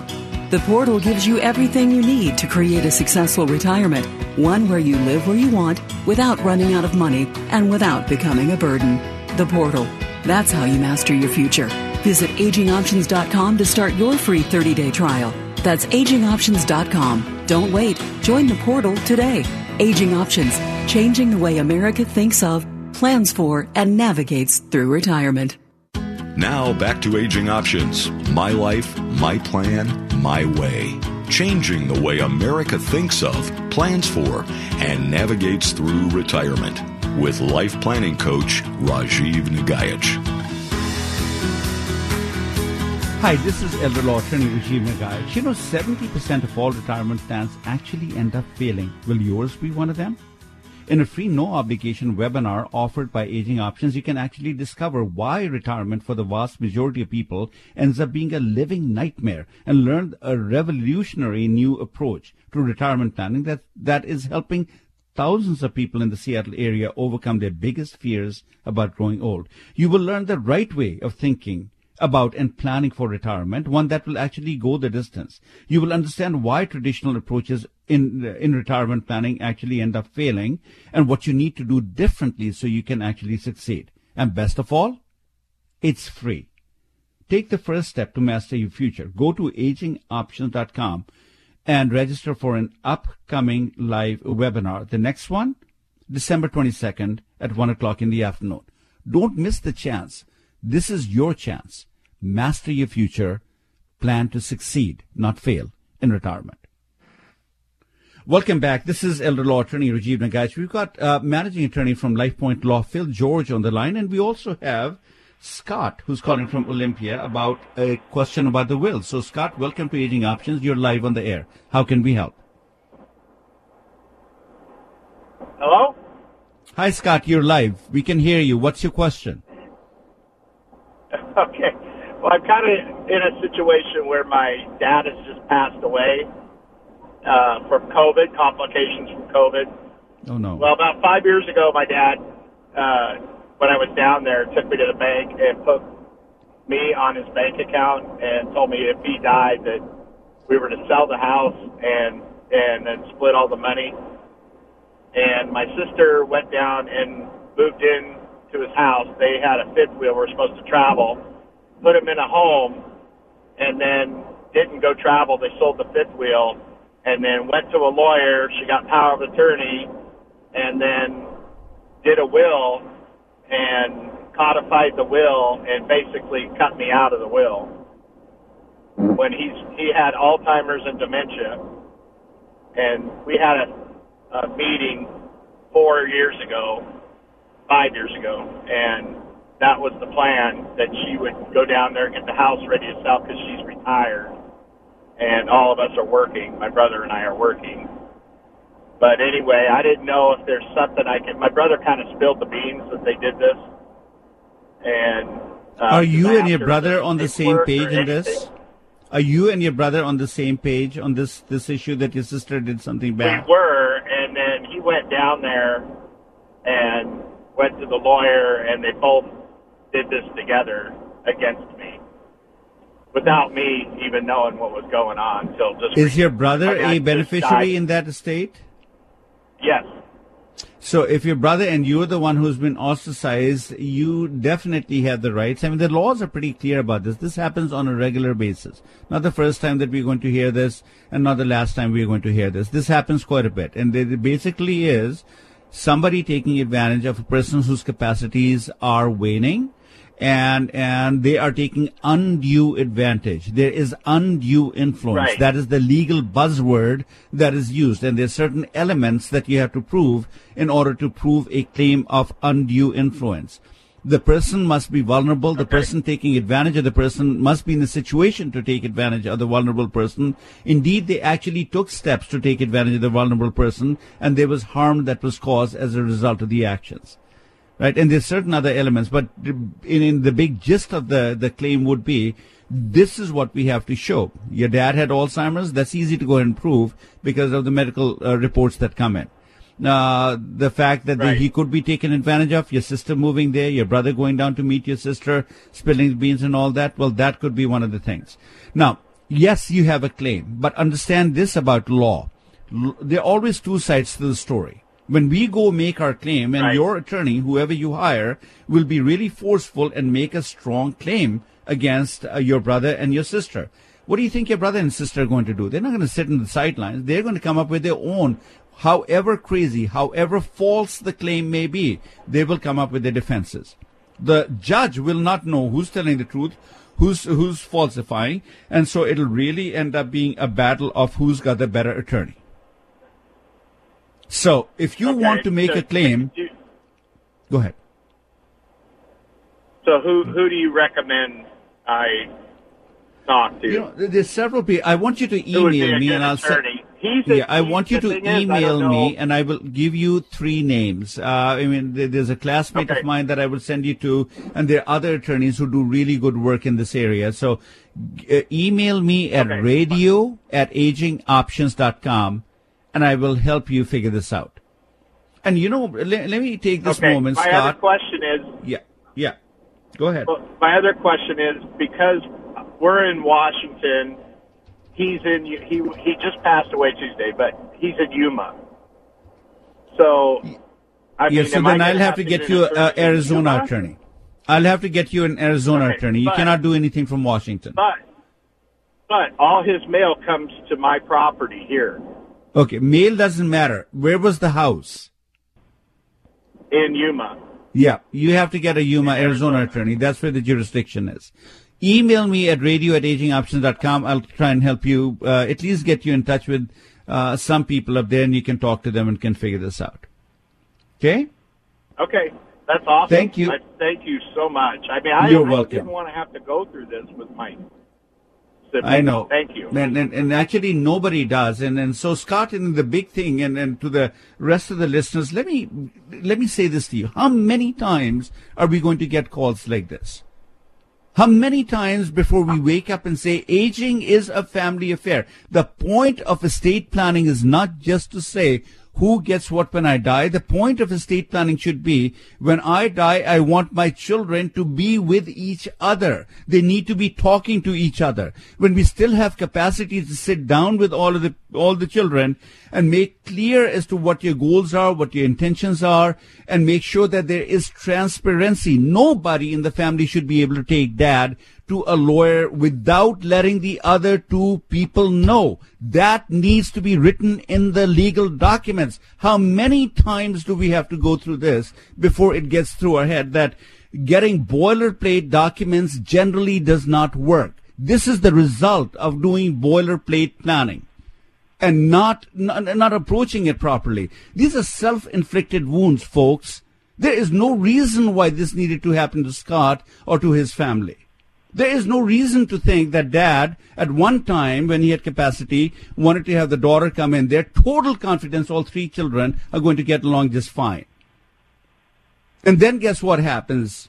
The portal gives you everything you need to create a successful retirement, one where you live where you want without running out of money and without becoming a burden. The portal. That's how you master your future. Visit agingoptions.com to start your free 30 day trial. That's agingoptions.com. Don't wait. Join the portal today. Aging Options, changing the way America thinks of, plans for, and navigates through retirement. Now back to Aging Options My Life, My Plan, My Way. Changing the way America thinks of, plans for, and navigates through retirement. With life planning coach Rajiv Nagaich. Hi, this is Elder Law Attorney Rajiv Nagaich. You know, 70% of all retirement plans actually end up failing. Will yours be one of them? In a free no obligation webinar offered by Aging Options, you can actually discover why retirement for the vast majority of people ends up being a living nightmare and learn a revolutionary new approach to retirement planning that, that is helping thousands of people in the Seattle area overcome their biggest fears about growing old. You will learn the right way of thinking about and planning for retirement, one that will actually go the distance. You will understand why traditional approaches in in retirement planning actually end up failing and what you need to do differently so you can actually succeed. And best of all, it's free. Take the first step to master your future. Go to agingoptions.com and register for an upcoming live webinar. The next one, December 22nd at 1 o'clock in the afternoon. Don't miss the chance. This is your chance. Master your future. Plan to succeed, not fail in retirement. Welcome back. This is Elder Law Attorney Rajiv Nagaich. We've got uh, Managing Attorney from LifePoint Law, Phil George, on the line, and we also have Scott, who's calling from Olympia about a question about the will. So, Scott, welcome to Aging Options. You're live on the air. How can we help? Hello? Hi, Scott. You're live. We can hear you. What's your question? Okay. Well, I'm kind of in a situation where my dad has just passed away uh, from COVID, complications from COVID. Oh, no. Well, about five years ago, my dad, uh, when I was down there, took me to the bank and put me on his bank account and told me if he died that we were to sell the house and and then split all the money. And my sister went down and moved in to his house. They had a fifth wheel. We were supposed to travel. Put him in a home, and then didn't go travel. They sold the fifth wheel, and then went to a lawyer. She got power of attorney, and then did a will and codified the will and basically cut me out of the will. When he's he had Alzheimer's and dementia, and we had a, a meeting four years ago five years ago, and that was the plan that she would go down there and get the house ready to sell because she's retired, and all of us are working. My brother and I are working. But anyway, I didn't know if there's something I can. My brother kind of spilled the beans that they did this, and uh, Are you and your brother on the same page in this? Are you and your brother on the same page on this this issue that your sister did something bad? We were, and then he went down there and went to the lawyer, and they both did this together against me without me even knowing what was going on until just. Is your brother a beneficiary in that estate? Yes. So if your brother and you're the one who's been ostracized, you definitely have the rights. I mean, the laws are pretty clear about this. This happens on a regular basis. Not the first time that we're going to hear this, and not the last time we're going to hear this. This happens quite a bit. And it basically is somebody taking advantage of a person whose capacities are waning and and they are taking undue advantage. There is undue influence. Right. That is the legal buzzword that is used, and there's certain elements that you have to prove in order to prove a claim of undue influence. The person must be vulnerable. The person taking advantage of the person must be in a situation to take advantage of the vulnerable person. Indeed, they actually took steps to take advantage of the vulnerable person, and there was harm that was caused as a result of the actions right? And there's certain other elements, but in, in the big gist of the, the claim would be, this is what we have to show. Your dad had Alzheimer's. That's easy to go and prove because of the medical uh, reports that come in. Uh, the fact that the- he could be taken advantage of, your sister moving there, your brother going down to meet your sister, spilling beans and all that, well, that could be one of the things. Now, yes, you have a claim, but understand this about law. There are always two sides to the story. When we go make our claim, and Right. your attorney, whoever you hire, will be really forceful and make a strong claim against uh, your brother and your sister. What do you think your brother and sister are going to do? They're not going to sit in the sidelines. They're going to come up with their own, however crazy, however false the claim may be, they will come up with their defenses. The judge will not know who's telling the truth, who's who's falsifying, and so it'll really end up being a battle of who's got the better attorney. So, if you Okay, want to make so a claim, you- go ahead. So who who do you recommend I talk to? You know, there's several people. I want you to Who would be email me, and I'll send. Attorney? He's a- Yeah, I want you to thing is, email me, and I will give you three names. Uh, I mean, there's a classmate Okay. of mine that I will send you to, and there are other attorneys who do really good work in this area. So, uh, email me at Okay. radio at agingoptions.com, and I will help you figure this out. And you know, let, let me take this okay. moment, My other Scott. question is, Yeah, yeah. Go ahead. well, my other question is because we're in Washington, he's in he he just passed away Tuesday, but he's in Yuma. So, I Yeah, mean, so then I'll have to get you an an Arizona attorney. I'll have to get you an Arizona Okay, attorney. You but- cannot do anything from Washington. But but all his mail comes to my property here Okay, mail doesn't matter. Where was the house? in Yuma. Yeah, you have to get a Yuma, Arizona attorney. That's where the jurisdiction is. Email me at radio at agingoptions.com. I'll try and help you, uh, at least get you in touch with uh, some people up there and you can talk to them and can figure this out. Okay? Okay, that's awesome. Thank you. I, thank you so much. I mean, I, You're I welcome. didn't want to have to go through this with my. I know. Thank you. And, and, and actually nobody does. And, and so Scott, and the big thing, and, and to the rest of the listeners, let me, let me say this to you. How many times are we going to get calls like this? How many times before we wake up and say aging is a family affair? The point of estate planning is not just to say who gets what when I die. The point of estate planning should be when I die, I want my children to be with each other. They need to be talking to each other. When we still have capacity to sit down with all of the, all the children and make clear as to what your goals are, what your intentions are, and make sure that there is transparency. Nobody in the family should be able to take dad to a lawyer without letting the other two people know. That needs to be written in the legal documents. How many times do we have to go through this before it gets through our head that getting boilerplate documents generally does not work? This is the result of doing boilerplate planning and not, not not approaching it properly. These are self-inflicted wounds, folks. There is no reason why this needed to happen to Scott or to his family. There is no reason to think that dad, at one time when he had capacity, wanted to have the daughter come in there. Total confidence all three children are going to get along just fine. And then guess what happens?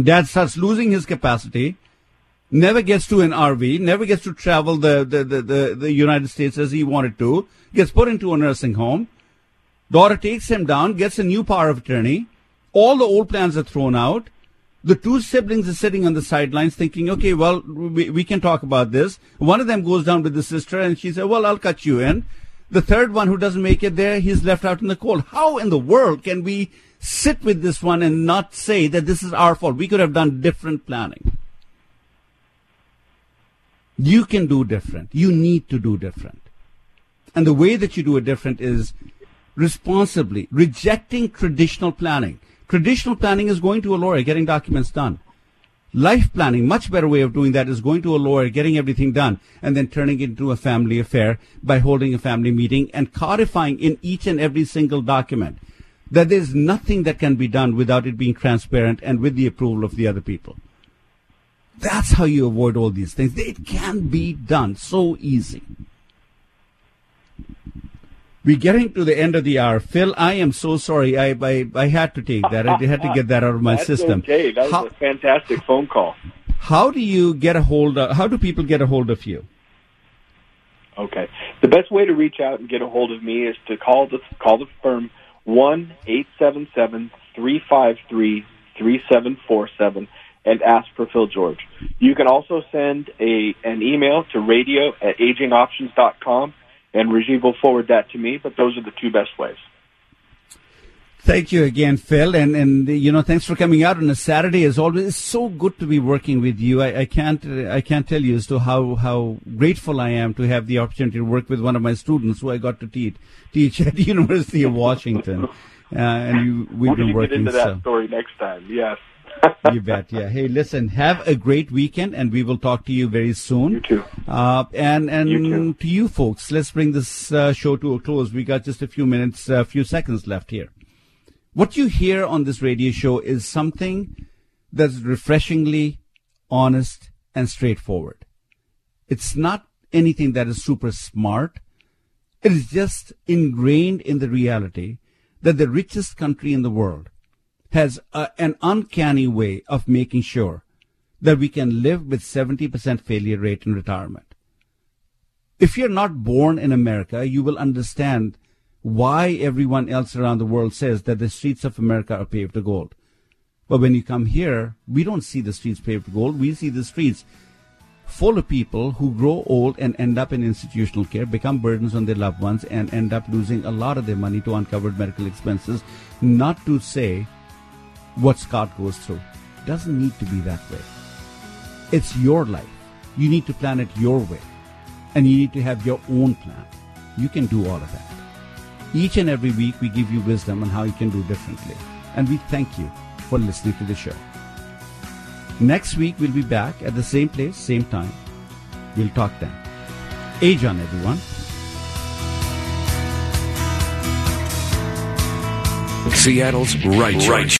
Dad starts losing his capacity, never gets to an RV, never gets to travel the, the, the, the, the United States as he wanted to, gets put into a nursing home. Daughter takes him down, gets a new power of attorney. All the old plans are thrown out. The two siblings are sitting on the sidelines thinking, okay, well, we, we can talk about this. One of them goes down with the sister and she said, well, I'll cut you in. The third one who doesn't make it there, he's left out in the cold. How in the world can we sit with this one and not say that this is our fault? We could have done different planning. You can do different. You need to do different. And the way that you do it different is responsibly, rejecting traditional planning. Traditional planning is going to a lawyer, getting documents done. Life planning, much better way of doing that is going to a lawyer, getting everything done, and then turning it into a family affair by holding a family meeting and codifying in each and every single document that there's nothing that can be done without it being transparent and with the approval of the other people. That's how you avoid all these things. It can be done so easy. We're getting to the end of the hour. Phil, I am so sorry. I I, I had to take that. I had to get that out of my That's system. Okay, that was How- a fantastic phone call. How do you get a hold of, how do people get a hold of you? Okay. The best way to reach out and get a hold of me is to call the call the firm one eight seven seven three five three three seven four seven and ask for Phil George. You can also send a an email to radio at agingoptions.com and Rajiv will forward that to me, but those are the two best ways. Thank you again, Phil, and and you know, thanks for coming out on a Saturday. As always, it's so good to be working with you. I, I can't I can't tell you as to how how grateful I am to have the opportunity to work with one of my students who I got to teach teach at the University of Washington, uh, and you we've We'll been get working. into that so story next time. Yes. You bet. Yeah. Hey, listen. Have a great weekend, and we will talk to you very soon. You too. Uh, and and You too. to you folks, let's bring this uh, show to a close. We got just a few minutes, a few seconds left here. What you hear on this radio show is something that's refreshingly honest and straightforward. It's not anything that is super smart. It is just ingrained in the reality that the richest country in the world has a, an uncanny way of making sure that we can live with 70% failure rate in retirement. If you're not born in America, you will understand why everyone else around the world says that the streets of America are paved to gold. But when you come here, we don't see the streets paved to gold. We see the streets full of people who grow old and end up in institutional care, become burdens on their loved ones, and end up losing a lot of their money to uncovered medical expenses. Not to say what Scott goes through. Doesn't need to be that way. It's your life. You need to plan it your way. And you need to have your own plan. You can do all of that. Each and every week, we give you wisdom on how you can do differently. And we thank you for listening to the show. Next week, we'll be back at the same place, same time. We'll talk then. Age on, everyone. Seattle's right, right